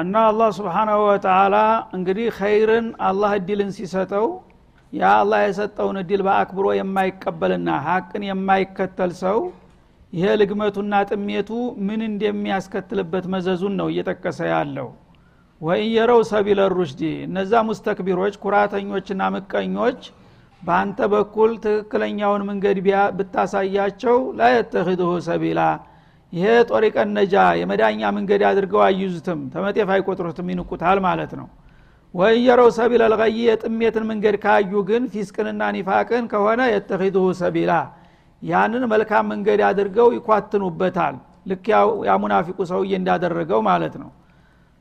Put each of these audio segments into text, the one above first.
እና አላህ ስብሓናሁ ወተላ እንግዲህ ኸይርን አላህ እድልን ሲሰጠው ያ አላህ የሰጠውን እድል በአክብሮ የማይቀበልና ሀቅን የማይከተል ሰው ይሄ ልግመቱና ጥሜቱ ምን እንደሚያስከትልበት መዘዙን ነው እየጠቀሰ ያለው። ወኢየረው ሰቢለ ሩሽዲ እነዛ ሙስተክቢሮች ኩራተኞችና ምቀኞች በአንተ በኩል ትክክለኛውን መንገድ ብታሳያቸው ላየተኪድሁ ሰቢላ ይሄ ጦሪቀን ነጃ የመዳኛ መንገድ አድርገው አይዙትም ተመጤፍ አይቆጥሩትም ይንቁታል ማለት ነው። ወኢየረው ሰቢለ ልቀይ የጥሜትን መንገድ ካዩ ግን ፊስቅንና ኒፋቅን ከሆነ የተኪድሁ ሰቢላ ያንን መልካም መንገድ አድርገው ይኳትኑበታል። ልክ ያ ሙናፊቁ ሰውዬ እንዳደረገው ማለት ነው።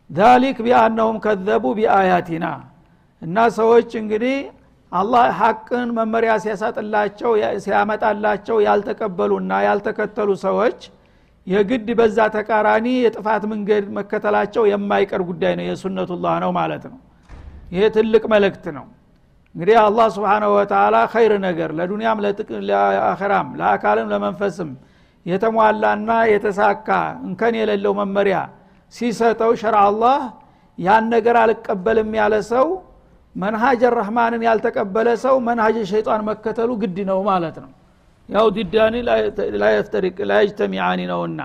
ዛሊክ ቢአነሁም ከዘቡ ቢአያቲና እና ሰዎች እንግዲህ አላህ ሐቅን መመሪያ ሲያሳጥላቸው ሲያመጣላቸው ያልተቀበሉና ያልተከተሉ ሰዎች የግድ በዛ ተቃራኒ የጥፋት መንገድ መከተላቸው የማይቀር ጉዳይ ነው። የሱነቱላህ ነው ማለት ነው። ይሄ ትልቅ መልእክት ነው። እንግዲህ አላህ ስብሓናሁ ወተላ ኸይር ነገር ለዱንያም ለአኸራም ለአካልም ለመንፈስም የተሟላና የተሳካ እንከን የሌለው መመሪያ ሲሰጠው ሸርዓ አላህ ያን ነገር አልቀበልም ያለ ሰው መንሃጅ ረህማንን ያልተቀበለ ሰው መንሃጅ ሸይጣን መከተሉ ግድ ነው ማለት ነው ያው ዲዳኒ ላየጅተሚዓኒ ነውና።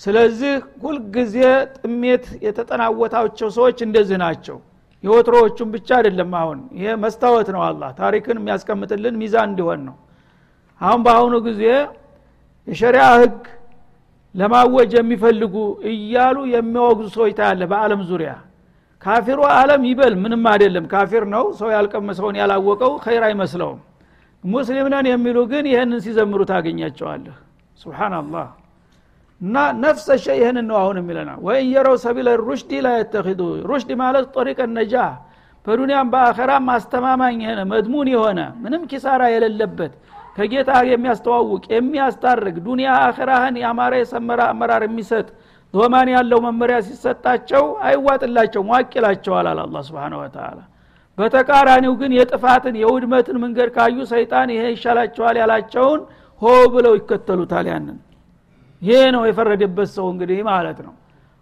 ስለዚህ ሁልጊዜ ጥሜት የተጠናወታቸው ሰዎች እንደዚህ ናቸው። የወትሮዎቹም ብቻ አይደለም አሁን ይሄ መስታወት ነው አላህ ታሪክን የሚያስቀምጥልን ሚዛን እንዲሆን ነው። አሁን በአሁኑ ጊዜ የሸሪያ ህግ ለማወጅ የሚፈልጉ እያሉ የሚወግዙ ሰዎች ታያለ በአለም ዙሪያ። ካፊሩ አለም ይበል ምንም አይደለም። ካፊር ነው ሰው ያልቀመሰውን ያላወቀው ኸይር አይመስለውም ሙስሊም ነን የሚሉ ግን ይህንን ሲዘምሩ ታገኛቸዋለህ። ስብናላህ እና ነፍሰ ሸ ይህንን ነው አሁን የሚለና ወይን የረው ሰቢለ ሩሽዲ ላ የተኪዱ ሩሽድ ማለት ጦሪቀ ነጃ በዱንያም በአኸራም አስተማማኝ የሆነ መድሙን የሆነ ምንም ኪሳራ የሌለበት ከጌታ የሚያስተዋውቅ የሚያስታርግ ዱንያ አኸራህን የአማረ የሰመረ አመራር የሚሰጥ ዞማን ያለው መመሪያ ሲሰጣቸው አይዋጥላቸው ሟቅ ይላቸዋል አለ አላ ስብን ወተላ በተቃራኒው ግን የጥፋትን የውድመትን መንገድ ካዩ ሰይጣን ይሄ ይሻላቸዋል ያላቸውን ሆ ብለው ይከተሉታል ያንን። ይሄ ነው የፈረደበት ሰው እንግዲህ ማለት ነው።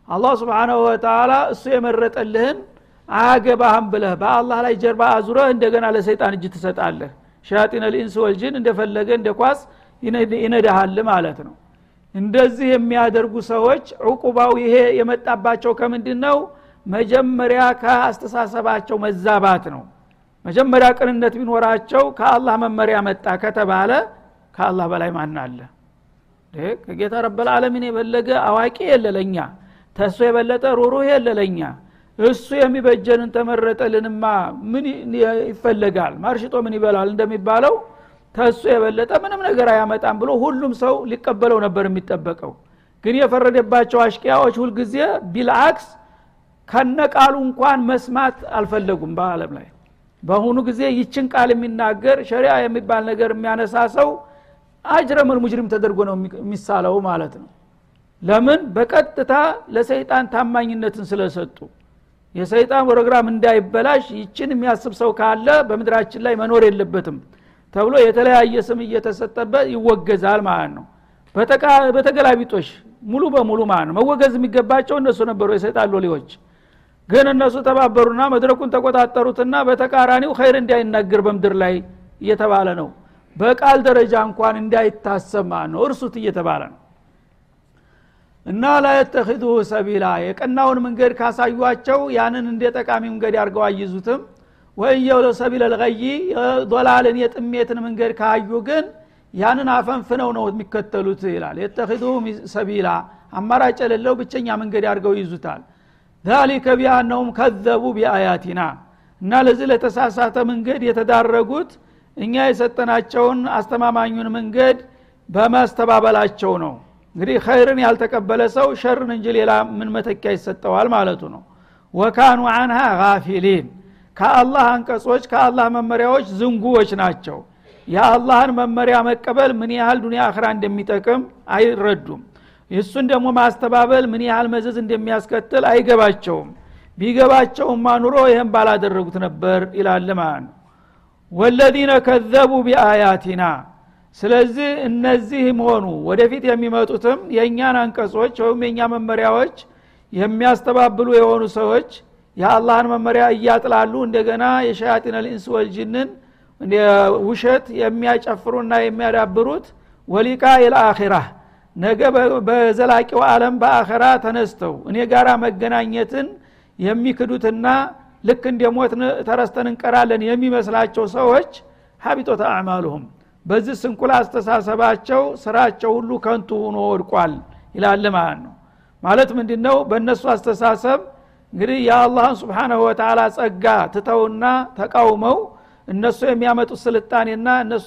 አላህ ስብሓናሁ ወተላ እሱ የመረጠልህን አያገባህም ብለህ በአላህ ላይ ጀርባ አዙረህ እንደገና ለሰይጣን እጅ ትሰጣለህ። ሻጢን ልኢንስ ወልጅን እንደፈለገ እንደ ኳስ ይነዳሃል ማለት ነው። እንደዚህ የሚያደርጉ ሰዎች ዕቁባው ይሄ የመጣባቸው ከምንድን ነው መጀመሪያ ከአስተሳሰባቸው መዛባት ነው። መጀመሪያ ቅንነት ቢኖራቸው ከአላህ መመሪያ መጣ ከተባለ ከአላህ በላይ ማን አለ? ከጌታ ረበልዓለሚን የበለገ አዋቂ የለለኛ ተሱ የበለጠ ሩሩህ የለለኛ እሱ የሚበጀንን ተመረጠልንማ ምን ይፈለጋል? ማርሽጦ ምን ይበላል እንደሚባለው ተሱ የበለጠ ምንም ነገር አያመጣም ብሎ ሁሉም ሰው ሊቀበለው ነበር የሚጠበቀው። ግን የፈረደባቸው አሽቂያዎች ሁልጊዜ ቢልአክስ ከነቃሉ እንኳን መስማት አልፈለጉም በአለም ላይ። በአሁኑ ጊዜ ይችን ቃል የሚናገር ሸሪያ የሚባል ነገር የሚያነሳ ሰው አጅረመል ሙጅሪም ተደርጎ ነው የሚሳለው ማለት ነው። ለምን? በቀጥታ ለሰይጣን ታማኝነትን ስለሰጡ። የሰይጣን ፕሮግራም እንዳይበላሽ ይችን የሚያስብ ሰው ካለ በምድራችን ላይ መኖር የለበትም ተብሎ የተለያየ ስም እየተሰጠበት ይወገዛል ማለት ነው። በተገላቢጦሽ ሙሉ በሙሉ ማለት ነው። መወገዝ የሚገባቸው እነሱ ነበሩ የሰይጣን ሎሌዎች ግን እነሱ ተባበሩና መድረኩን ተቆጣጠሩትና በተቃራኒው ኸይር እንዳይናገር በምድር ላይ እየተባለ ነው። በቃል ደረጃ እንኳን እንዳይታሰብ ማለት ነው እርሱት እየተባለ ነው። እና ላየተኪዱሁ ሰቢላ የቀናውን መንገድ ካሳዩቸው ያንን እንደ ጠቃሚ መንገድ አድርገው አይዙትም ወየውለው ሰቢለ ልቀይ ዶላልን የጥሜትን መንገድ ካዩ ግን ያንን አፈንፍነው ነው የሚከተሉት ይላል። የተኪዱሁ ሰቢላ አማራጭ የሌለው ብቸኛ መንገድ አድርገው ይዙታል ዛሊከ ቢአነሁም ከዘቡ ቢአያቲና እና ለዚህ ለተሳሳተ መንገድ የተዳረጉት እኛ የሰጠናቸውን አስተማማኙን መንገድ በማስተባበላቸው ነው። እንግዲህ ኸይርን ያልተቀበለ ሰው ሸርን እንጂ ሌላ ምን መተኪያ ይሰጠዋል ማለቱ ነው። ወካኑ አንሃ ጋፊሊን። ከአላህ አንቀጾች ከአላህ መመሪያዎች ዝንጉዎች ናቸው። የአላህን መመሪያ መቀበል ምን ያህል ዱኒያ አክራ እንደሚጠቅም አይረዱም እሱን ደግሞ ማስተባበል ምን ያህል መዘዝ እንደሚያስከትል አይገባቸውም። ቢገባቸውማ ኑሮ ይህም ባላደረጉት ነበር ይላል ማለት ነው ወለዚነ ከዘቡ ቢአያቲና። ስለዚህ እነዚህም ሆኑ ወደፊት የሚመጡትም የእኛን አንቀጾች ወይም የእኛ መመሪያዎች የሚያስተባብሉ የሆኑ ሰዎች የአላህን መመሪያ እያጥላሉ እንደገና የሸያጢን ልኢንስ ወልጅንን ውሸት የሚያጨፍሩና የሚያዳብሩት ወሊቃ የልአኺራ ነገ በዘላቂው ዓለም በአኸራ ተነስተው እኔ ጋራ መገናኘትን የሚክዱትና ልክ እንደ ሞት ተረስተን እንቀራለን የሚመስላቸው ሰዎች ሀቢጦት አዕማሉሁም። በዚህ ስንኩል አስተሳሰባቸው ስራቸው ሁሉ ከንቱ ሆኖ ወድቋል ይላል ማለት ነው። ማለት ምንድ ነው በእነሱ አስተሳሰብ እንግዲህ የአላህን ስብሓናሁ ወተላ ጸጋ ትተውና ተቃውመው እነሱ የሚያመጡት ስልጣኔና እነሱ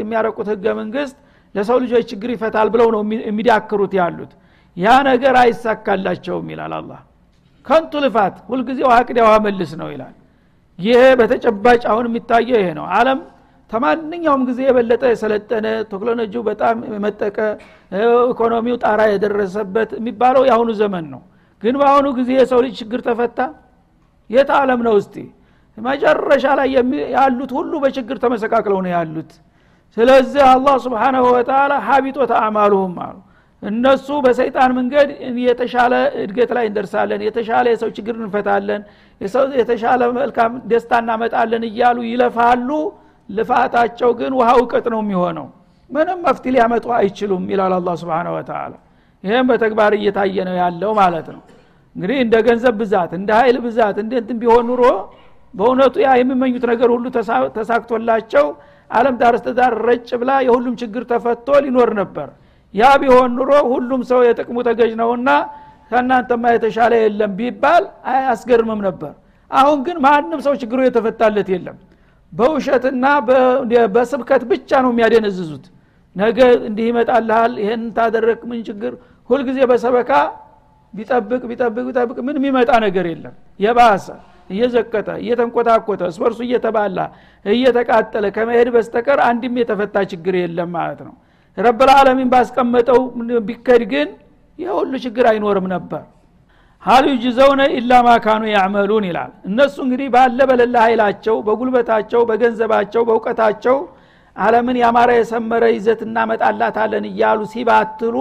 የሚያረቁት ህገ መንግስት ለሰው ልጆች ችግር ይፈታል ብለው ነው የሚዳክሩት ያሉት። ያ ነገር አይሳካላቸውም ይላል አላህ። ከንቱ ልፋት ሁልጊዜ ውሃ መልስ ነው ይላል። ይሄ በተጨባጭ አሁን የሚታየው ይሄ ነው። አለም ከማንኛውም ጊዜ የበለጠ የሰለጠነ ቴክኖሎጂ በጣም የመጠቀ ኢኮኖሚው ጣራ የደረሰበት የሚባለው የአሁኑ ዘመን ነው። ግን በአሁኑ ጊዜ የሰው ልጅ ችግር ተፈታ? የት አለም ነው እስቲ? መጨረሻ ላይ ያሉት ሁሉ በችግር ተመሰቃቅለው ነው ያሉት ስለዚህ አላህ ስብሓናሁ ወተላ ሀቢጦት አዕማሉሁም አሉ። እነሱ በሰይጣን መንገድ የተሻለ እድገት ላይ እንደርሳለን የተሻለ የሰው ችግር እንፈታለን የተሻለ መልካም ደስታ እናመጣለን እያሉ ይለፋሉ። ልፋታቸው ግን ውሃ እውቀት ነው የሚሆነው። ምንም መፍት ሊያመጡ አይችሉም ይላል አላ ስብን ወተላ ይህም በተግባር እየታየ ነው ያለው ማለት ነው። እንግዲህ እንደ ገንዘብ ብዛት እንደ ኃይል ብዛት እንደ እንትን ቢሆን ኑሮ በእውነቱ ያ የሚመኙት ነገር ሁሉ ተሳክቶላቸው አለም ዳር ስተዳር ረጭ ብላ የሁሉም ችግር ተፈቶ ሊኖር ነበር። ያ ቢሆን ኑሮ ሁሉም ሰው የጥቅሙ ተገዥ ነውና ከእናንተማ የተሻለ የለም ቢባል አያስገርምም ነበር። አሁን ግን ማንም ሰው ችግሩ የተፈታለት የለም። በውሸትና በስብከት ብቻ ነው የሚያደነዝዙት። ነገ እንዲህ ይመጣልሃል ይህን ታደረግ ምን ችግር? ሁልጊዜ በሰበካ ቢጠብቅ ቢጠብቅ ቢጠብቅ ምን የሚመጣ ነገር የለም። የባሰ እየዘቀጠ እየተንቆታቆተ እስበርሱ እየተባላ እየተቃጠለ ከመሄድ በስተቀር አንድም የተፈታ ችግር የለም ማለት ነው። ረብልዓለሚን ባስቀመጠው ቢከድ ግን የሁሉ ችግር አይኖርም ነበር። ሀል ዩጅዘውነ ኢላ ማካኑ ያዕመሉን ይላል። እነሱ እንግዲህ ባለ በሌለ ኃይላቸው በጉልበታቸው በገንዘባቸው በእውቀታቸው አለምን ያማረ የሰመረ ይዘት እናመጣላታለን እያሉ ሲባትሉ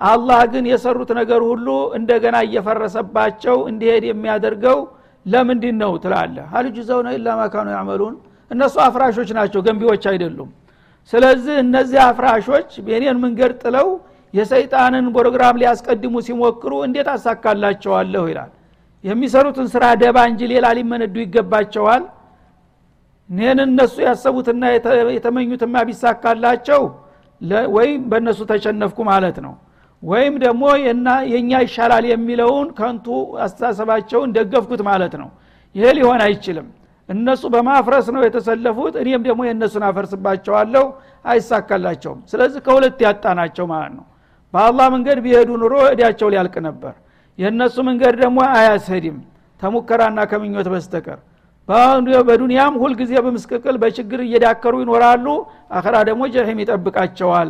አላህ ግን የሰሩት ነገር ሁሉ እንደገና እየፈረሰባቸው እንዲሄድ የሚያደርገው ለምንድን ነው ትላለ ሀል ዩጅዘውነ ኢላ ማካኑ እነሱ አፍራሾች ናቸው ገንቢዎች አይደሉም። ስለዚህ እነዚህ አፍራሾች የኔን መንገድ ጥለው የሰይጣንን ፕሮግራም ሊያስቀድሙ ሲሞክሩ እንዴት አሳካላቸዋለሁ ይላል? የሚሰሩትን ስራ ደባ እንጂ ሌላ ሊመነዱ ይገባቸዋል? ይህን እነሱ ያሰቡትና የተመኙትማ ቢሳካላቸው ወይም በእነሱ ተሸነፍኩ ማለት ነው ወይም ደግሞ የእኛ ይሻላል የሚለውን ከንቱ አስተሳሰባቸውን ደገፍኩት ማለት ነው። ይሄ ሊሆን አይችልም። እነሱ በማፍረስ ነው የተሰለፉት እኔም ደግሞ የእነሱን አፈርስባቸዋለሁ አይሳካላቸውም። ስለዚህ ከሁለት ያጣናቸው ማለት ነው። በአላህ መንገድ ቢሄዱ ኑሮ እዲያቸው ሊያልቅ ነበር። የእነሱ መንገድ ደግሞ አያስሄድም ተሙከራና ከምኞት በስተቀር። በዱንያም ሁልጊዜ በምስቅቅል በችግር እየዳከሩ ይኖራሉ አኸራ ደግሞ ጀሒም ይጠብቃቸዋል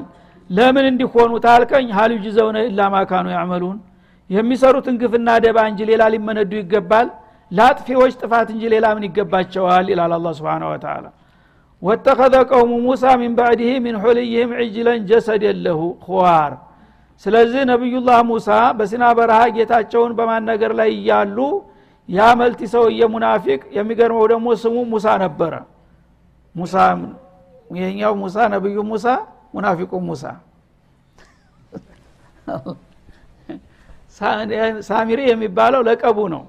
ለምን እንዲሆኑ ታልከኝ? ሀል ዩጅዘውነ ኢላ ማካኑ ያዕመሉን። የሚሰሩትን ግፍና ደባ እንጂ ሌላ ሊመነዱ ይገባል። ለአጥፊዎች ጥፋት እንጂ ሌላ ምን ይገባቸዋል? ይላል አላ ስብን ወተላ ወተኸዘ ቀውሙ ሙሳ ሚን ባዕድህ ሚን ሑልይህም ዕጅለን ጀሰድ የለሁ ኹዋር ስለዚህ ነቢዩላህ ሙሳ በሲና በረሃ ጌታቸውን በማነገር ላይ እያሉ ያ መልቲ ሰውየ ሙናፊቅ? የሚገርመው ደግሞ ስሙ ሙሳ ነበረ። ሙሳ ይሄኛው ሙሳ ነቢዩ ሙሳ ሙናፊቁ ሙሳ ሳሚሪ የሚባለው ለቀቡ ነው።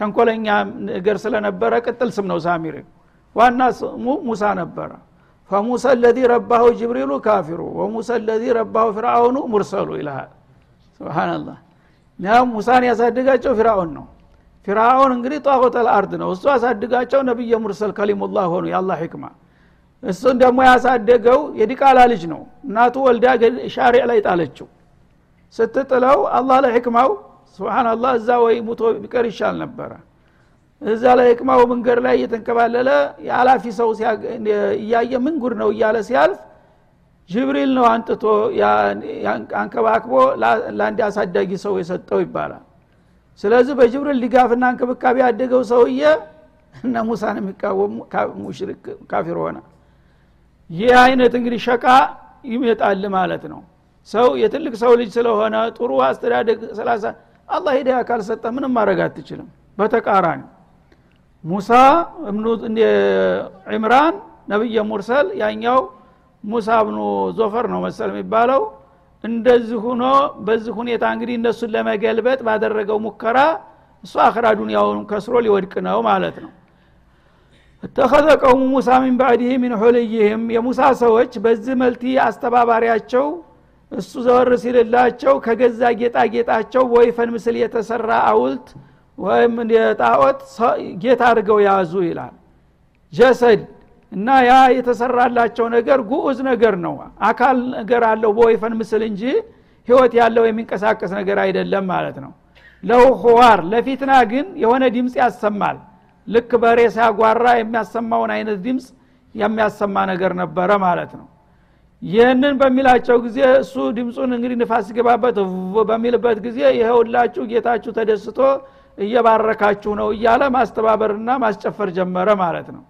ተንኮለኛ ነገር ስለነበረ ቅጥል ስም ነው ሳሚሪ ዋና ስሙ ሙሳ ነበረ። ፈሙሳ ለዚ ረባሁ ጅብሪሉ ካፊሩ ወሙሳ ለዚ ረባሁ ፍርአውኑ ሙርሰሉ ይልሃል። ስብናላህ ያው ሙሳን ያሳድጋቸው ፊርአውን ነው። ፊርአውን እንግዲህ ጣዖት አልአርድ ነው። እሱ ያሳድጋቸው ነቢየ ሙርሰል ከሊሙላህ ሆኑ የአላህ ህክማ እሱን ደግሞ ያሳደገው የዲቃላ ልጅ ነው። እናቱ ወልዳ ሻሪዕ ላይ ጣለችው። ስትጥለው አላህ ለህክማው ስብናላህ እዛ ወይ ሙቶ ቢቀር ይሻል ነበረ። እዛ ላይ ህክማው መንገድ ላይ እየተንከባለለ የአላፊ ሰው እያየ ምን ጉድ ነው እያለ ሲያልፍ ጅብሪል ነው አንጥቶ አንከባክቦ ለአንድ አሳዳጊ ሰው የሰጠው ይባላል። ስለዚህ በጅብሪል ድጋፍና እንክብካቤ ያደገው ሰውዬ እነ ሙሳን የሚቃወም ሙሽሪክ ካፊር ሆነ ይህ አይነት እንግዲህ ሸቃ ይመጣል ማለት ነው። ሰው የትልቅ ሰው ልጅ ስለሆነ ጥሩ አስተዳደግ ስላሳ አላህ ሂዳያ ካልሰጠ ምንም ማድረግ አትችልም። በተቃራኒ ሙሳ ዕምራን ነቢየ ሙርሰል ያኛው ሙሳ ብኑ ዞፈር ነው መሰል የሚባለው። እንደዚህ ሁኖ በዚህ ሁኔታ እንግዲህ እነሱን ለመገልበጥ ባደረገው ሙከራ እሱ አክራ ዱኒያውን ከስሮ ሊወድቅ ነው ማለት ነው እተኸዘ ቀውሙ ሙሳ ሚን ባዕድህ ሚን ሑልይህም የሙሳ ሰዎች በዚህ መልቲ አስተባባሪያቸው እሱ ዘወር ሲልላቸው ከገዛ ጌጣጌጣቸው በወይፈን ምስል የተሰራ አውልት ወይም የጣዖት ጌታ አድርገው ያዙ ይላል። ጀሰድ እና ያ የተሰራላቸው ነገር ጉዑዝ ነገር ነው። አካል ነገር አለው በወይፈን ምስል እንጂ ህይወት ያለው የሚንቀሳቀስ ነገር አይደለም ማለት ነው። ለው ለፊትና ግን የሆነ ድምፅ ያሰማል ልክ በሬ ሲያጓራ የሚያሰማውን አይነት ድምፅ የሚያሰማ ነገር ነበረ ማለት ነው። ይህንን በሚላቸው ጊዜ እሱ ድምፁን እንግዲህ ንፋስ ሲገባበት በሚልበት ጊዜ ይኸውላችሁ ጌታችሁ ተደስቶ እየባረካችሁ ነው እያለ ማስተባበርና ማስጨፈር ጀመረ ማለት ነው።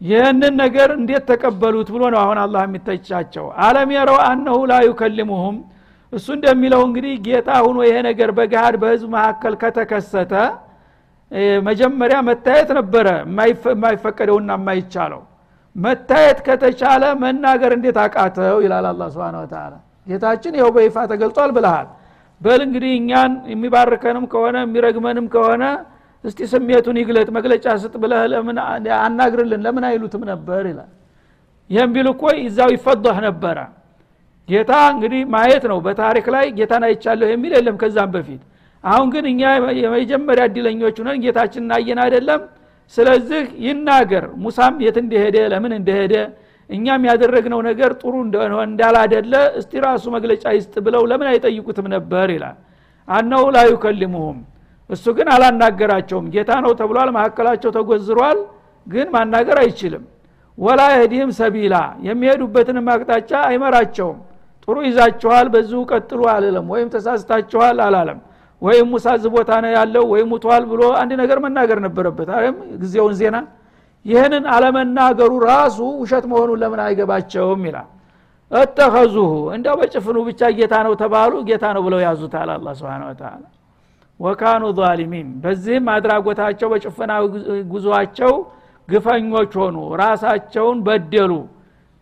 ይህንን ነገር እንዴት ተቀበሉት ብሎ ነው አሁን አላህ የሚተቻቸው። አለም የረው አነሁ ላ እሱ እንደሚለው እንግዲህ ጌታ ሁኖ ይሄ ነገር በገሃድ በህዝብ መካከል ከተከሰተ መጀመሪያ መታየት ነበረ የማይፈቀደውና የማይቻለው። መታየት ከተቻለ መናገር እንዴት አቃተው? ይላል አላ ስብን ተላ ጌታችን ይኸው በይፋ ተገልጧል ብልሃል በል እንግዲህ እኛን የሚባርከንም ከሆነ የሚረግመንም ከሆነ እስቲ ስሜቱን ይግለጥ መግለጫ ስጥ ብለህ ለምን አናግርልን? ለምን አይሉትም ነበር? ይላል። ይህም ቢል እኮ ይዛው ይፈضህ ነበረ። ጌታ እንግዲህ ማየት ነው። በታሪክ ላይ ጌታን አይቻለሁ የሚል የለም ከዛም በፊት አሁን ግን እኛ የመጀመሪያ እድለኞች ነን ጌታችን እናየን አይደለም? ስለዚህ ይናገር። ሙሳም የት እንደሄደ ለምን እንደሄደ እኛም ያደረግነው ነገር ጥሩ እንዳላደለ እስቲ ራሱ መግለጫ ይስጥ ብለው ለምን አይጠይቁትም ነበር ይላል። አነው ላ እሱ ግን አላናገራቸውም። ጌታ ነው ተብሏል መካከላቸው ተጎዝሯል ግን ማናገር አይችልም። ወላ የህዲህም ሰቢላ የሚሄዱበትንም አቅጣጫ አይመራቸውም። ጥሩ ይዛችኋል በዚሁ ቀጥሉ አልለም ወይም ተሳስታችኋል አላለም ወይም ሙሳ ዝ ቦታ ነው ያለው ወይም ሙቷል ብሎ አንድ ነገር መናገር ነበረበት። አለም ጊዜውን ዜና ይህንን አለመናገሩ ራሱ ውሸት መሆኑን ለምን አይገባቸውም ይላል። እተኸዙሁ እንዲያው በጭፍኑ ብቻ ጌታ ነው ተባሉ ጌታ ነው ብለው ያዙታል አላ ስብን ተላ ወካኑ ዛሊሚን በዚህም አድራጎታቸው በጭፈና ጉዞአቸው ግፈኞች ሆኑ ራሳቸውን በደሉ።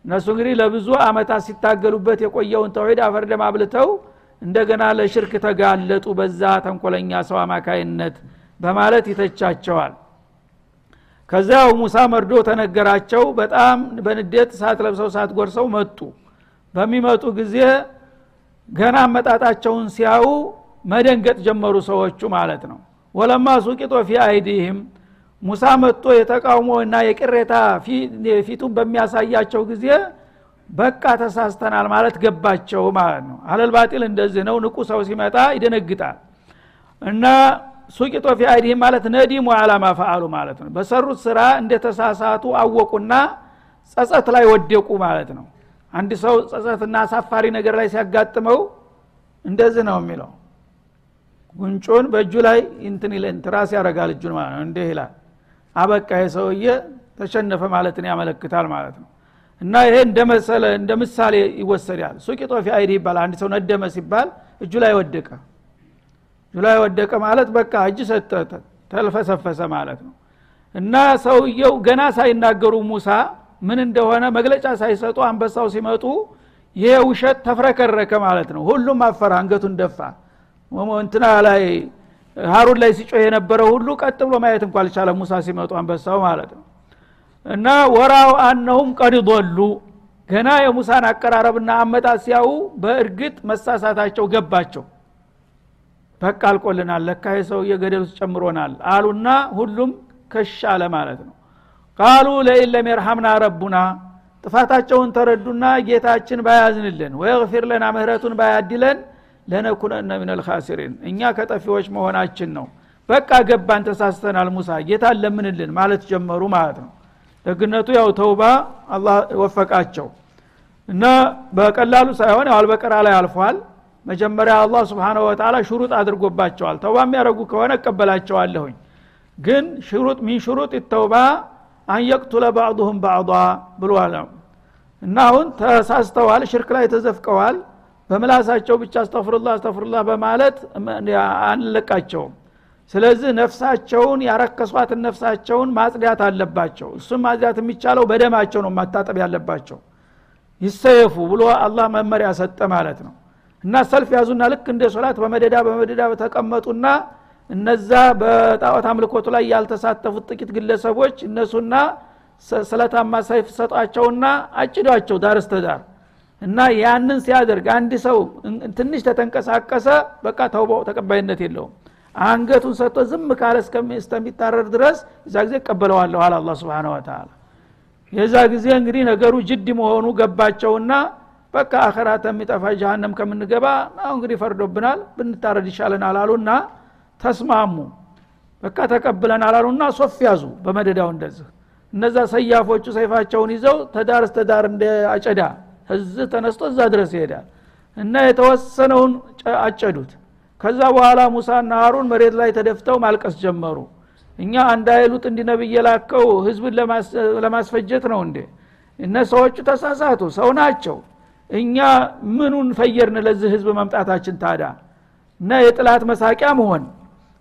እነሱ እንግዲህ ለብዙ አመታት ሲታገሉበት የቆየውን ተውሂድ አፈርደም አብልተው እንደገና ለሽርክ ተጋለጡ በዛ ተንኮለኛ ሰው አማካይነት በማለት ይተቻቸዋል። ከዚያው ሙሳ መርዶ ተነገራቸው። በጣም በንዴት ሳት ለብሰው ሳት ጎርሰው መጡ። በሚመጡ ጊዜ ገና አመጣጣቸውን ሲያዩ መደንገጥ ጀመሩ ሰዎቹ ማለት ነው። ወለማ ሱቂጦ ፊ አይዲህም። ሙሳ መጥቶ የተቃውሞ እና የቅሬታ ፊቱን በሚያሳያቸው ጊዜ በቃ ተሳስተናል ማለት ገባቸው ማለት ነው። አለል ባጢል እንደዚህ ነው። ንቁ ሰው ሲመጣ ይደነግጣል። እና سقط في أيديهم ማለት ندموا على ما فعلوا ማለት ነው። በሰሩት ስራ እንደተሳሳቱ አወቁና ጸጸት ላይ ወደቁ ማለት ነው። አንድ ሰው ጸጸትና አሳፋሪ ነገር ላይ ሲያጋጥመው እንደዚህ ነው የሚለው። ጉንጩን በእጁ ላይ እንትን ይለን ትራስ ያደርጋል እጁን ማለት ነው። እንዲህ ይላል። አበቃ የሰውዬ ተሸነፈ ማለትን ያመለክታል ማለት ነው እና ይሄ እንደመሰለ እንደ ምሳሌ ይወሰዳል። سقط في أيدي ይባላል። አንድ ሰው ندم ሲባል እጁ ላይ ወደቀ። እጁ ላይ ወደቀ ማለት በቃ እጅ ሰጠ ተልፈሰፈሰ ማለት ነው። እና ሰውየው ገና ሳይናገሩ ሙሳ ምን እንደሆነ መግለጫ ሳይሰጡ አንበሳው ሲመጡ ይሄ ውሸት ተፍረከረከ ማለት ነው። ሁሉም አፈራ አንገቱን ደፋ። እንትና ላይ ሀሩን ላይ ሲጮህ የነበረው ሁሉ ቀጥ ብሎ ማየት እንኳ አልቻለም። ሙሳ ሲመጡ አንበሳው ማለት ነው እና ወራው አነሁም ቀድ ضሉ ገና የሙሳን አቀራረብና አመጣት ሲያዩ በእርግጥ መሳሳታቸው ገባቸው። በቃ አልቆልናል ለካ የሰውየ ገደል ውስጥ ጨምሮናል አሉና ሁሉም ከሽ አለ ማለት ነው። ቃሉ ለኢን ለም ረቡና ጥፋታቸውን ተረዱና ጌታችን ባያዝንልን ወየግፊር ለና ምህረቱን ባያድለን ለነኩነነ ምን ልካሲሪን እኛ ከጠፊዎች መሆናችን ነው። በቃ ገባን ተሳስተናል ሙሳ ጌታ ለምንልን ማለት ጀመሩ ማለት ነው ደግነቱ ያው ተውባ አላህ ወፈቃቸው። እና በቀላሉ ሳይሆን ያው አልበቀራ ላይ አልፏል። መጀመሪያ አላህ ስብሓንሁ ወተላ ሽሩጥ አድርጎባቸዋል። ተውባ የሚያደረጉ ከሆነ እቀበላቸዋለሁኝ። ግን ሽሩጥ ሚን ሽሩጥ ተውባ አንየቅቱለ ባዕضሁም ባዕض ብሏል። እና አሁን ተሳስተዋል ሽርክ ላይ ተዘፍቀዋል። በምላሳቸው ብቻ አስተፍሩላ አስተፍሩላ በማለት አንለቃቸውም ስለዚህ ነፍሳቸውን ያረከሷትን ነፍሳቸውን ማጽዳት አለባቸው። እሱም ማጽዳት የሚቻለው በደማቸው ነው ማታጠብ ያለባቸው። ይሰየፉ ብሎ አላህ መመሪያ ሰጠ ማለት ነው። እና ሰልፍ ያዙና ልክ እንደ ሶላት በመደዳ በመደዳ ተቀመጡና እነዛ በጣዖት አምልኮቱ ላይ ያልተሳተፉት ጥቂት ግለሰቦች እነሱና ስለታማ ሰይፍ ሰጧቸውና አጭዷቸው ዳር እስተዳር እና ያንን ሲያደርግ አንድ ሰው ትንሽ ተተንቀሳቀሰ በቃ ተውባው ተቀባይነት የለውም አንገቱን ሰጥቶ ዝም ካለ እስከሚታረር ድረስ እዛ ጊዜ እቀበለዋለሁ አለ አላ ስብን ወተላ የዛ ጊዜ እንግዲህ ነገሩ ጅድ መሆኑ ገባቸውና በቃ አኸራት የሚጠፋ ጃሃንም ከምንገባ አሁ እንግዲህ ፈርዶብናል ብንታረድ ይሻለናል አሉና ተስማሙ። በቃ ተቀብለን አላሉና ሶፍ ያዙ በመደዳው እንደዚህ። እነዛ ሰያፎቹ ሰይፋቸውን ይዘው ተዳር እስተዳር እንደ አጨዳ እዚህ ተነስቶ እዛ ድረስ ይሄዳል። እና የተወሰነውን አጨዱት ከዛ በኋላ ሙሳና ሀሩን መሬት ላይ ተደፍተው ማልቀስ ጀመሩ። እኛ አንድ አይሉት እንዲ የላከው ህዝብን ለማስፈጀት ነው እንዴ? እነ ሰዎቹ ተሳሳቱ ሰው ናቸው። እኛ ምኑን ፈየርን ለዚህ ህዝብ መምጣታችን ታዳ እና የጥላት መሳቂያ መሆን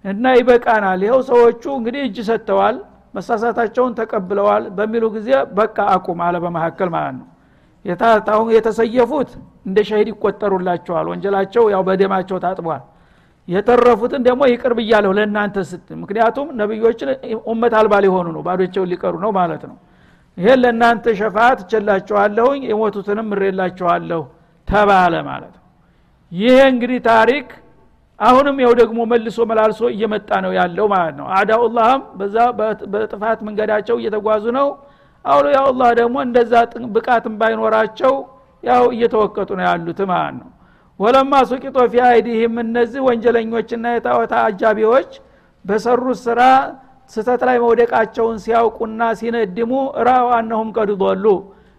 እና ይበቃናል። ይኸው ሰዎቹ እንግዲህ እጅ ሰጥተዋል መሳሳታቸውን ተቀብለዋል በሚሉ ጊዜ በቃ አቁም አለ በመካከል ማለት ነው። የተሰየፉት እንደ ሸሂድ ይቆጠሩላቸዋል። ወንጀላቸው ያው በደማቸው ታጥቧል የተረፉትን ደግሞ ይቅር ብያለሁ ለእናንተ ስት ምክንያቱም ነቢዮችን ኡመት አልባ ሊሆኑ ነው ባዶቸውን ሊቀሩ ነው ማለት ነው። ይሄን ለእናንተ ሸፋት እቸላችኋለሁኝ የሞቱትንም ምሬላችኋለሁ ተባለ ማለት ነው። ይሄ እንግዲህ ታሪክ አሁንም ያው ደግሞ መልሶ መላልሶ እየመጣ ነው ያለው ማለት ነው። አዳኡላህም በዛ በጥፋት መንገዳቸው እየተጓዙ ነው። አውሊያኡላህ ደግሞ እንደዛ ብቃትም ባይኖራቸው ያው እየተወቀጡ ነው ያሉት ማለት ነው ወለማ ሱቂጦ ፊ አይዲህም እነዚህ ወንጀለኞችና የጣዖታ አጃቢዎች በሰሩት ስራ ስተት ላይ መውደቃቸውን ሲያውቁና ሲነድሙ ራው አነሁም ቀድ ضሉ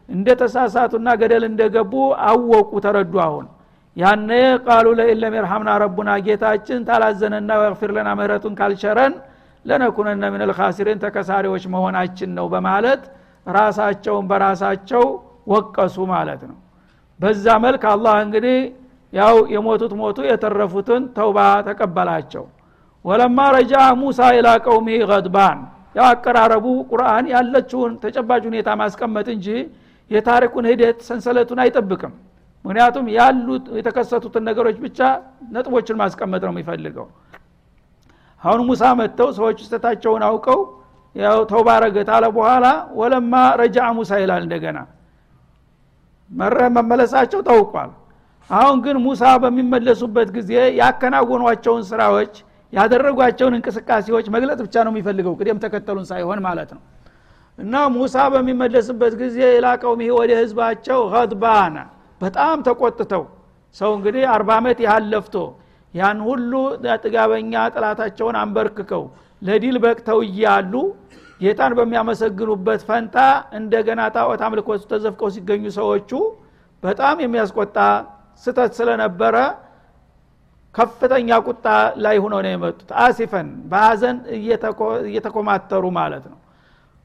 እንደ ተሳሳቱና ገደል እንደገቡ አወቁ ተረዱ አሁን። ያነ ቃሉ ለኢለም የርሐምና ረቡና ጌታችን ታላዘነና ወግፊር ለና ምህረቱን ካልቸረን ለነኩነነ ምን ልካሲሪን ተከሳሪዎች መሆናችን ነው በማለት ራሳቸውን በራሳቸው ወቀሱ ማለት ነው። በዛ መልክ አላህ እንግዲህ ያው የሞቱት ሞቱ የተረፉትን ተውባ ተቀበላቸው። ወለማ ረጃ ሙሳ ኢላ ቀውሚ ገድባን። ያው አቀራረቡ ቁርአን ያለችውን ተጨባጭ ሁኔታ ማስቀመጥ እንጂ የታሪኩን ሂደት ሰንሰለቱን አይጠብቅም። ምክንያቱም ያሉት የተከሰቱትን ነገሮች ብቻ ነጥቦችን ማስቀመጥ ነው የሚፈልገው። አሁን ሙሳ መጥተው ሰዎች ስተታቸውን አውቀው ያው ተውባረገት አለ በኋላ ወለማ ረጃ ሙሳ ይላል እንደገና። መረ መመለሳቸው ታውቋል አሁን ግን ሙሳ በሚመለሱበት ጊዜ ያከናወኗቸውን ስራዎች ያደረጓቸውን እንቅስቃሴዎች መግለጥ ብቻ ነው የሚፈልገው ቅደም ተከተሉን ሳይሆን ማለት ነው። እና ሙሳ በሚመለስበት ጊዜ የላቀውም ይሄ ወደ ህዝባቸው ገድባና በጣም ተቆጥተው ሰው እንግዲህ አርባ ዓመት ያህል ለፍቶ ያን ሁሉ ጥጋበኛ ጥላታቸውን አንበርክከው ለዲል በቅተው እያሉ ጌታን በሚያመሰግኑበት ፈንታ እንደገና ጣዖት አምልኮት ተዘፍቀው ሲገኙ ሰዎቹ በጣም የሚያስቆጣ ስተት ስለነበረ ከፍተኛ ቁጣ ላይ ሆኖ ነው የመጡት። አሲፈን በሀዘን እየተኮማተሩ ማለት ነው።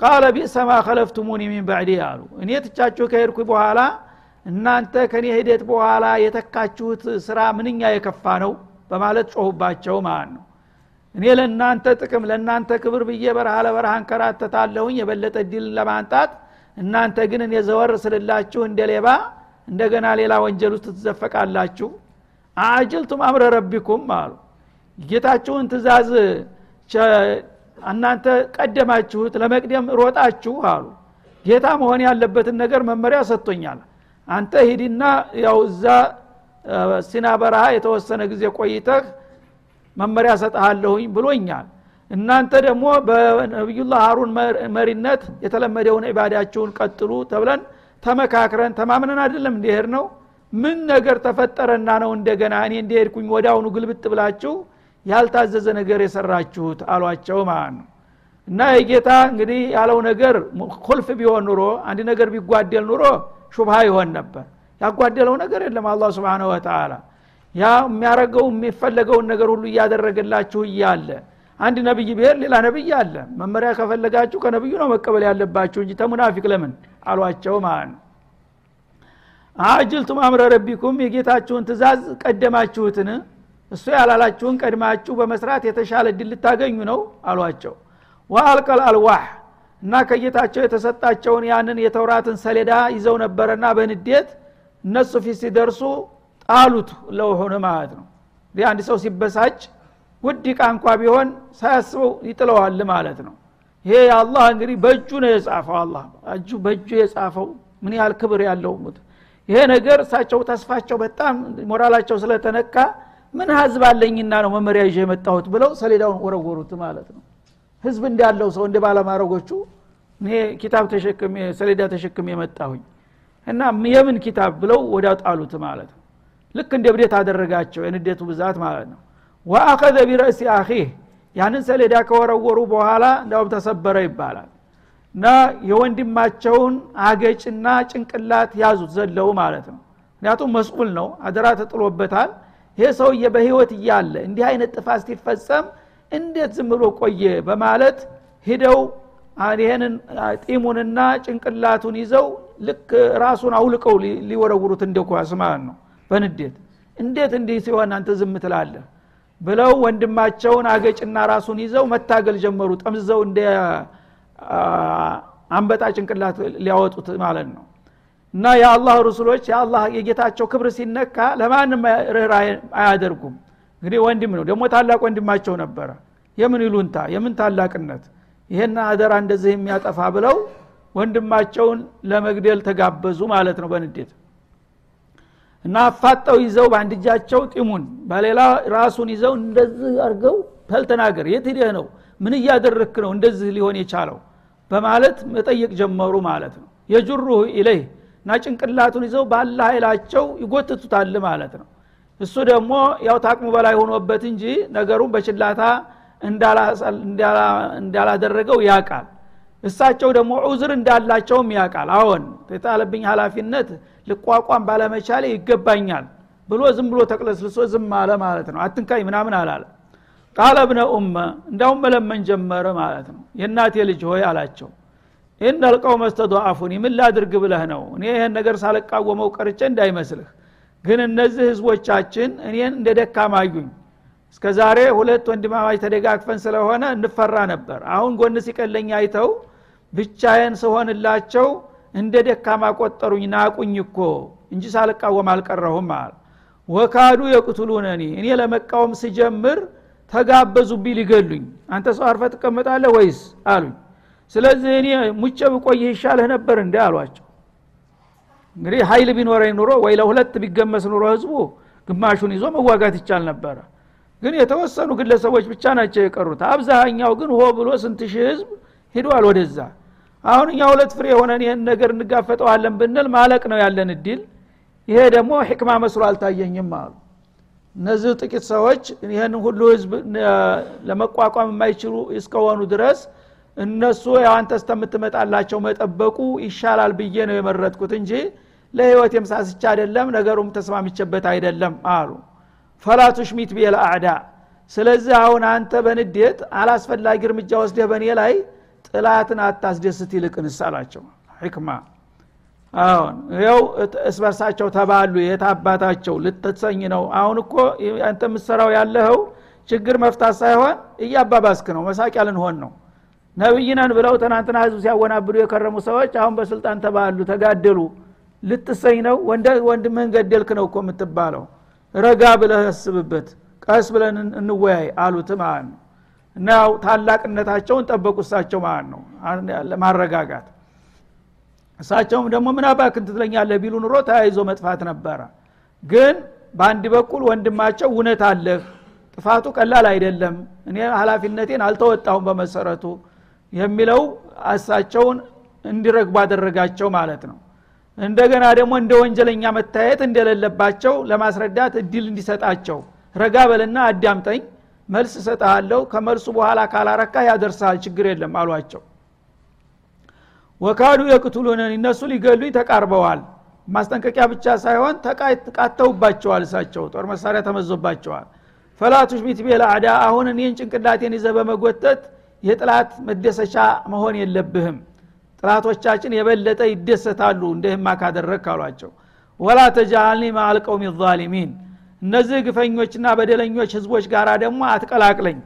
قال بئسما خلفتموني من بعدي አሉ። እኔ ትቻችሁ ከሄድኩ በኋላ እናንተ ከኔ ሂደት በኋላ የተካችሁት ስራ ምንኛ የከፋ ነው በማለት ጮሁባቸው ማለት ነው። እኔ ለእናንተ ጥቅም ለእናንተ ክብር ብዬ በረሃ ለበረሃ እንከራተታለሁኝ የበለጠ ድል ለማምጣት እናንተ ግን እኔ ዘወር ስልላችሁ እንደ ሌባ እንደገና ሌላ ወንጀል ውስጥ ትዘፈቃላችሁ? أعجلتم أمر ربكم አሉ። ጌታችሁን ትእዛዝ እናንተ ቀደማችሁት ለመቅደም ሮጣችሁ አሉ። ጌታ መሆን ያለበትን ነገር መመሪያ ሰጥቶኛል። አንተ ሂድና ያው እዛ ሲና በረሃ የተወሰነ ጊዜ ቆይተህ መመሪያ ሰጠሃለሁኝ ብሎኛል። እናንተ ደግሞ በነቢዩላህ ሀሩን መሪነት የተለመደውን ኢባዳችሁን ቀጥሉ ተብለን ተመካክረን ተማምነን አይደለም እንዲሄድ ነው ምን ነገር ተፈጠረና ነው እንደገና እኔ እንደሄድኩኝ ወደ አሁኑ ግልብጥ ብላችሁ ያልታዘዘ ነገር የሰራችሁት? አሏቸው ማለት ነው። እና የጌታ እንግዲህ ያለው ነገር ኩልፍ ቢሆን ኑሮ አንድ ነገር ቢጓደል ኑሮ ሹብሃ ይሆን ነበር። ያጓደለው ነገር የለም አላ ስብን ወተላ ያ የሚያረገው የሚፈለገውን ነገር ሁሉ እያደረገላችሁ እያለ አንድ ነብይ ብሄር ሌላ ነብይ አለ። መመሪያ ከፈለጋችሁ ከነብዩ ነው መቀበል ያለባችሁ እንጂ ተሙናፊቅ ለምን አሏቸው ማለት ነው። አጅልቱም አምረ ረቢኩም የጌታችሁን ትእዛዝ ቀደማችሁትን እሱ ያላላችሁን ቀድማችሁ በመስራት የተሻለ ድል ልታገኙ ነው አሏቸው። ወአልቀል አልዋህ እና ከጌታቸው የተሰጣቸውን ያንን የተውራትን ሰሌዳ ይዘው ነበረና በንዴት እነሱ ፊት ሲደርሱ ጣሉት ለውሁን ማለት ነው። እንዲህ አንድ ሰው ሲበሳጭ ውድ ቃ እንኳ ቢሆን ሳያስበው ይጥለዋል ማለት ነው ይሄ አላህ እንግዲህ በእጁ ነው የጻፈው አላ እጁ በእጁ የጻፈው ምን ያህል ክብር ያለው ይሄ ነገር እሳቸው ተስፋቸው በጣም ሞራላቸው ስለተነካ ምን ህዝብ አለኝና ነው መመሪያ ይዤ የመጣሁት ብለው ሰሌዳውን ወረወሩት ማለት ነው። ህዝብ እንዳለው ሰው እንደ ባለማረጎቹ እኔ ኪታብ ተሸክሜ ሰሌዳ ተሸክሜ የመጣሁኝ እና የምን ኪታብ ብለው ወዲያው ጣሉት ማለት ነው። ልክ እንደ ብዴት አደረጋቸው የንዴቱ ብዛት ማለት ነው። ወአኸዘ ቢረእሲ አኺህ ያንን ሰሌዳ ከወረወሩ በኋላ እንዳውም ተሰበረ ይባላል። እና የወንድማቸውን አገጭና ጭንቅላት ያዙት ዘለው ማለት ነው። ምክንያቱም መስኡል ነው አደራ ተጥሎበታል። ይሄ ሰውዬ በህይወት እያለ እንዲህ አይነት ጥፋት ሲፈጸም እንዴት ዝም ብሎ ቆየ በማለት ሂደው ይህንን ጢሙንና ጭንቅላቱን ይዘው ልክ ራሱን አውልቀው ሊወረውሩት እንደ ኳስ ማለት ነው። በንዴት እንዴት እንዲህ ሲሆን አንተ ዝም ትላለህ ብለው ወንድማቸውን አገጭና ራሱን ይዘው መታገል ጀመሩ። ጠምዘው እንደ አንበጣ ጭንቅላት ሊያወጡት ማለት ነው። እና የአላህ ሩሱሎች የአላህ የጌታቸው ክብር ሲነካ ለማንም ርኅራኄ አያደርጉም። እንግዲህ ወንድም ነው። ደግሞ ታላቅ ወንድማቸው ነበረ። የምን ይሉንታ? የምን ታላቅነት? ይሄን አደራ እንደዚህ የሚያጠፋ ብለው ወንድማቸውን ለመግደል ተጋበዙ ማለት ነው በንዴት እና አፋጠው ይዘው በአንድ እጃቸው ጢሙን በሌላ ራሱን ይዘው እንደዚህ አርገው ተልተናገር የት ሂደህ ነው? ምን እያደረክ ነው እንደዚህ ሊሆን የቻለው? በማለት መጠየቅ ጀመሩ ማለት ነው። የጅሩህ ኢለይህ እና ጭንቅላቱን ይዘው ባለ ኃይላቸው ይጎትቱታል ማለት ነው። እሱ ደግሞ ያው ታቅሙ በላይ ሆኖበት እንጂ ነገሩን በችላታ እንዳላደረገው ያቃል እሳቸው ደግሞ ዑዝር እንዳላቸውም ያቃል አዎን የጣለብኝ ሀላፊነት ልቋቋም ባለመቻሌ ይገባኛል ብሎ ዝም ብሎ ተቅለስልሶ ዝም አለ ማለት ነው። አትንካኝ ምናምን አላለ። ቃለ ብነ ኡመ እንዳውም መለመን ጀመረ ማለት ነው። የእናቴ ልጅ ሆይ አላቸው። ኢነ ልቀውመ ስተضአፉኒ ምን ላድርግ ብለህ ነው? እኔ ይህን ነገር ሳልቃወመው ቀርቼ እንዳይመስልህ። ግን እነዚህ ህዝቦቻችን እኔን እንደ ደካማ አዩኝ። እስከ ዛሬ ሁለት ወንድማማች ተደጋግፈን ስለሆነ እንፈራ ነበር። አሁን ጎን ሲቀለኝ አይተው ብቻዬን ስሆንላቸው እንደ ደካማ ቆጠሩኝ ናቁኝ እኮ እንጂ ሳልቃወም አልቀረሁም አለ። ወካዱ የቅቱሉነኒ እኔ ለመቃወም ስጀምር ተጋበዙብኝ ሊገሉኝ። አንተ ሰው አርፈ ትቀመጣለህ ወይስ? አሉኝ። ስለዚህ እኔ ሙቼ ብቆይህ ይሻልህ ነበር እንደ አሏቸው። እንግዲህ ሀይል ቢኖረኝ ኑሮ ወይ ለሁለት ቢገመስ ኑሮ ህዝቡ ግማሹን ይዞ መዋጋት ይቻል ነበረ። ግን የተወሰኑ ግለሰቦች ብቻ ናቸው የቀሩት። አብዛኛው ግን ሆ ብሎ ስንት ሺህ ህዝብ ሂዷል ወደዛ አሁን እኛ ሁለት ፍሬ የሆነን ይህን ነገር እንጋፈጠዋለን ብንል ማለቅ ነው ያለን እድል። ይሄ ደግሞ ሕክማ መስሎ አልታየኝም አሉ። እነዚህ ጥቂት ሰዎች ይህን ሁሉ ህዝብ ለመቋቋም የማይችሉ እስከሆኑ ድረስ እነሱ አንተ እስተምትመጣላቸው መጠበቁ ይሻላል ብዬ ነው የመረጥኩት እንጂ ለህይወት የምሳስቻ አይደለም ነገሩም ተስማሚቸበት አይደለም አሉ። ፈላቱሽ ሚት ቤል አዕዳ። ስለዚህ አሁን አንተ በንዴት አላስፈላጊ እርምጃ ወስደህ በእኔ ላይ ጥላትን አታስደስት ይልቅንስ አላቸው። ሕክማ። አሁን ያው እስበርሳቸው ተባሉ። የት አባታቸው? ልትሰኝ ነው። አሁን እኮ አንተ የምትሰራው ያለኸው ችግር መፍታት ሳይሆን እያባባስክ ነው። መሳቂያ ልንሆን ነው። ነብይነን ብለው ትናንትና ህዝብ ሲያወናብዱ የከረሙ ሰዎች አሁን በስልጣን ተባሉ ተጋደሉ። ልትሰኝ ነው? ወንድምህን ገደልክ ነው እኮ የምትባለው። ረጋ ብለህ አስብበት። ቀስ ብለን እንወያይ አሉት። ማለት ነው እና ታላቅነታቸውን ጠበቁ። እሳቸው ማለት ነው? ለማረጋጋት እሳቸውም ደግሞ ምን አባክን ትትለኛለህ ቢሉ ኑሮ ተያይዞ መጥፋት ነበረ። ግን በአንድ በኩል ወንድማቸው እውነት አለህ ጥፋቱ ቀላል አይደለም እኔ ሀላፊነቴን አልተወጣሁም በመሰረቱ የሚለው እሳቸውን እንዲረግቡ አደረጋቸው ማለት ነው። እንደገና ደግሞ እንደ ወንጀለኛ መታየት እንደሌለባቸው ለማስረዳት እድል እንዲሰጣቸው ረጋ በልና አዳምጠኝ መልስ እሰጠሃለሁ ከመልሱ በኋላ ካላረካ ያደርሳል ችግር የለም አሏቸው። ወካዱ የቅቱሉንን እነሱ ሊገሉኝ ተቃርበዋል። ማስጠንቀቂያ ብቻ ሳይሆን ተቃተውባቸዋል እሳቸው ጦር መሳሪያ ተመዞባቸዋል። ፈላቱሽ ቢት አዳ አሁን እኔን ጭንቅላቴን ይዘ በመጎተት የጥላት መደሰቻ መሆን የለብህም። ጥላቶቻችን የበለጠ ይደሰታሉ እንደህማ ካደረግ ካሏቸው ወላ ተጃአልኒ ማአልቀውም ዛሊሚን እነዚህ ግፈኞችና በደለኞች ህዝቦች ጋር ደግሞ አትቀላቅለኝ።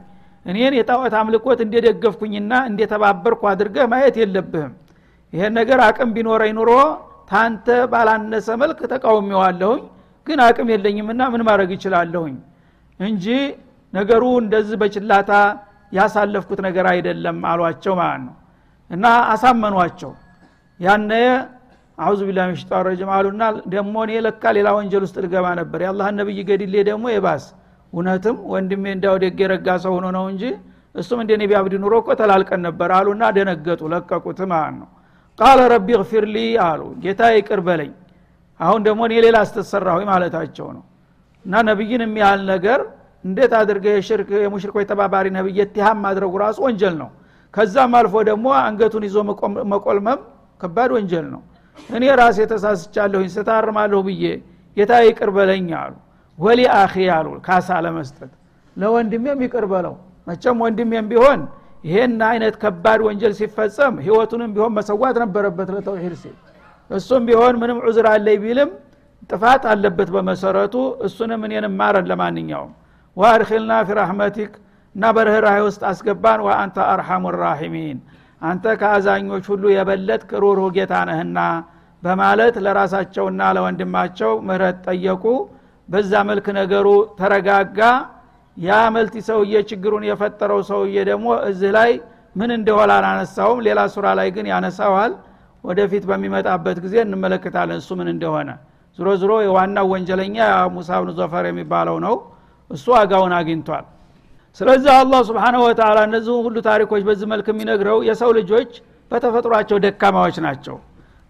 እኔን የጣዖት አምልኮት እንደደገፍኩኝና እንደተባበርኩ አድርገህ ማየት የለብህም። ይሄን ነገር አቅም ቢኖረኝ ኑሮ ታንተ ባላነሰ መልክ ተቃውሜዋለሁኝ ግን አቅም የለኝምና ምን ማድረግ ይችላለሁኝ እንጂ ነገሩ እንደዚህ በችላታ ያሳለፍኩት ነገር አይደለም አሏቸው ማለት ነው። እና አሳመኗቸው። ያነ አውዙ ቢላ ሚሽጣ ረጅም አሉና ደሞ እኔ ለካ ሌላ ወንጀል ውስጥ ልገባ ነበር። የአላህን ነብይ ገድሌ ደግሞ የባስ እውነትም ወንድሜ እንዳው የረጋ ሰው ሆኖ ነው እንጂ እሱም እንደ ነቢ አብዲ ኑሮ እኮ ተላልቀን ነበር አሉና ደነገጡ ለቀቁት ማለት ነው። ቃለ ረቢ ግፊር አሉ። ጌታ ይቅር በለኝ። አሁን ደግሞ እኔ ሌላ አስተሰራሁኝ ማለታቸው ነው። እና ነቢይን የሚያህል ነገር እንዴት አድርገ የሽርክ የሙሽሪኮች ተባባሪ ነብይ የትሃም ማድረጉ ራሱ ወንጀል ነው። ከዛም አልፎ ደግሞ አንገቱን ይዞ መቆልመም ከባድ ወንጀል ነው እኔ ራሴ ተሳስቻለሁኝ ስታርማለሁ ብዬ ጌታ ይቅር በለኝ አሉ። ወሊ አኺ አሉ ካሳ ለመስጠት። ለወንድሜም ይቅር በለው። መቸም ወንድሜም ቢሆን ይሄን አይነት ከባድ ወንጀል ሲፈጸም ህይወቱንም ቢሆን መሰዋት ነበረበት ለተውሂድ ሲል። እሱም ቢሆን ምንም ዑዝር አለኝ ቢልም ጥፋት አለበት በመሰረቱ እሱንም እኔንም ማረን ለማንኛውም። ወአድኪልና ፊ ረሕመቲክ እና በርህራሄ ውስጥ አስገባን። ወአንተ አርሐሙ ራሒሚን አንተ ከአዛኞች ሁሉ የበለጥ ሩሩህ ጌታ ነህና በማለት ለራሳቸውና ለወንድማቸው ምህረት ጠየቁ። በዛ መልክ ነገሩ ተረጋጋ። ያ መልቲ ሰውዬ ችግሩን የፈጠረው ሰውዬ ደግሞ እዚህ ላይ ምን እንደሆነ አላነሳውም። ሌላ ሱራ ላይ ግን ያነሳዋል። ወደፊት በሚመጣበት ጊዜ እንመለከታለን እሱ ምን እንደሆነ። ዝሮ ዝሮ የዋናው ወንጀለኛ ሙሳ ብን ዞፈር የሚባለው ነው። እሱ አጋውን አግኝቷል ስለዚህ አላህ ስብሓንሁ ወተላ እነዚህ ሁሉ ታሪኮች በዚህ መልክ የሚነግረው የሰው ልጆች በተፈጥሯቸው ደካማዎች ናቸው።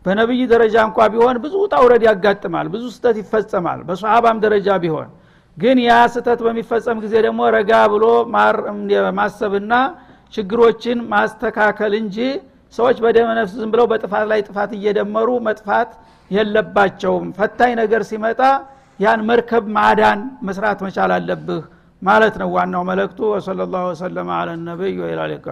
በነቢይ ደረጃ እንኳ ቢሆን ብዙ ጣውረድ ያጋጥማል ብዙ ስተት ይፈጸማል በሰሃባም ደረጃ ቢሆን። ግን ያ ስተት በሚፈጸም ጊዜ ደግሞ ረጋ ብሎ ማሰብና ችግሮችን ማስተካከል እንጂ ሰዎች በደመ ነፍስ ዝም ብለው በጥፋት ላይ ጥፋት እየደመሩ መጥፋት የለባቸውም። ፈታኝ ነገር ሲመጣ ያን መርከብ ማዳን መስራት መቻል አለብህ ማለት ነው ዋናው መልእክቱ ወሰለ ላሁ ወሰለማ አለ ነቢይ ወኢላ ሊቃ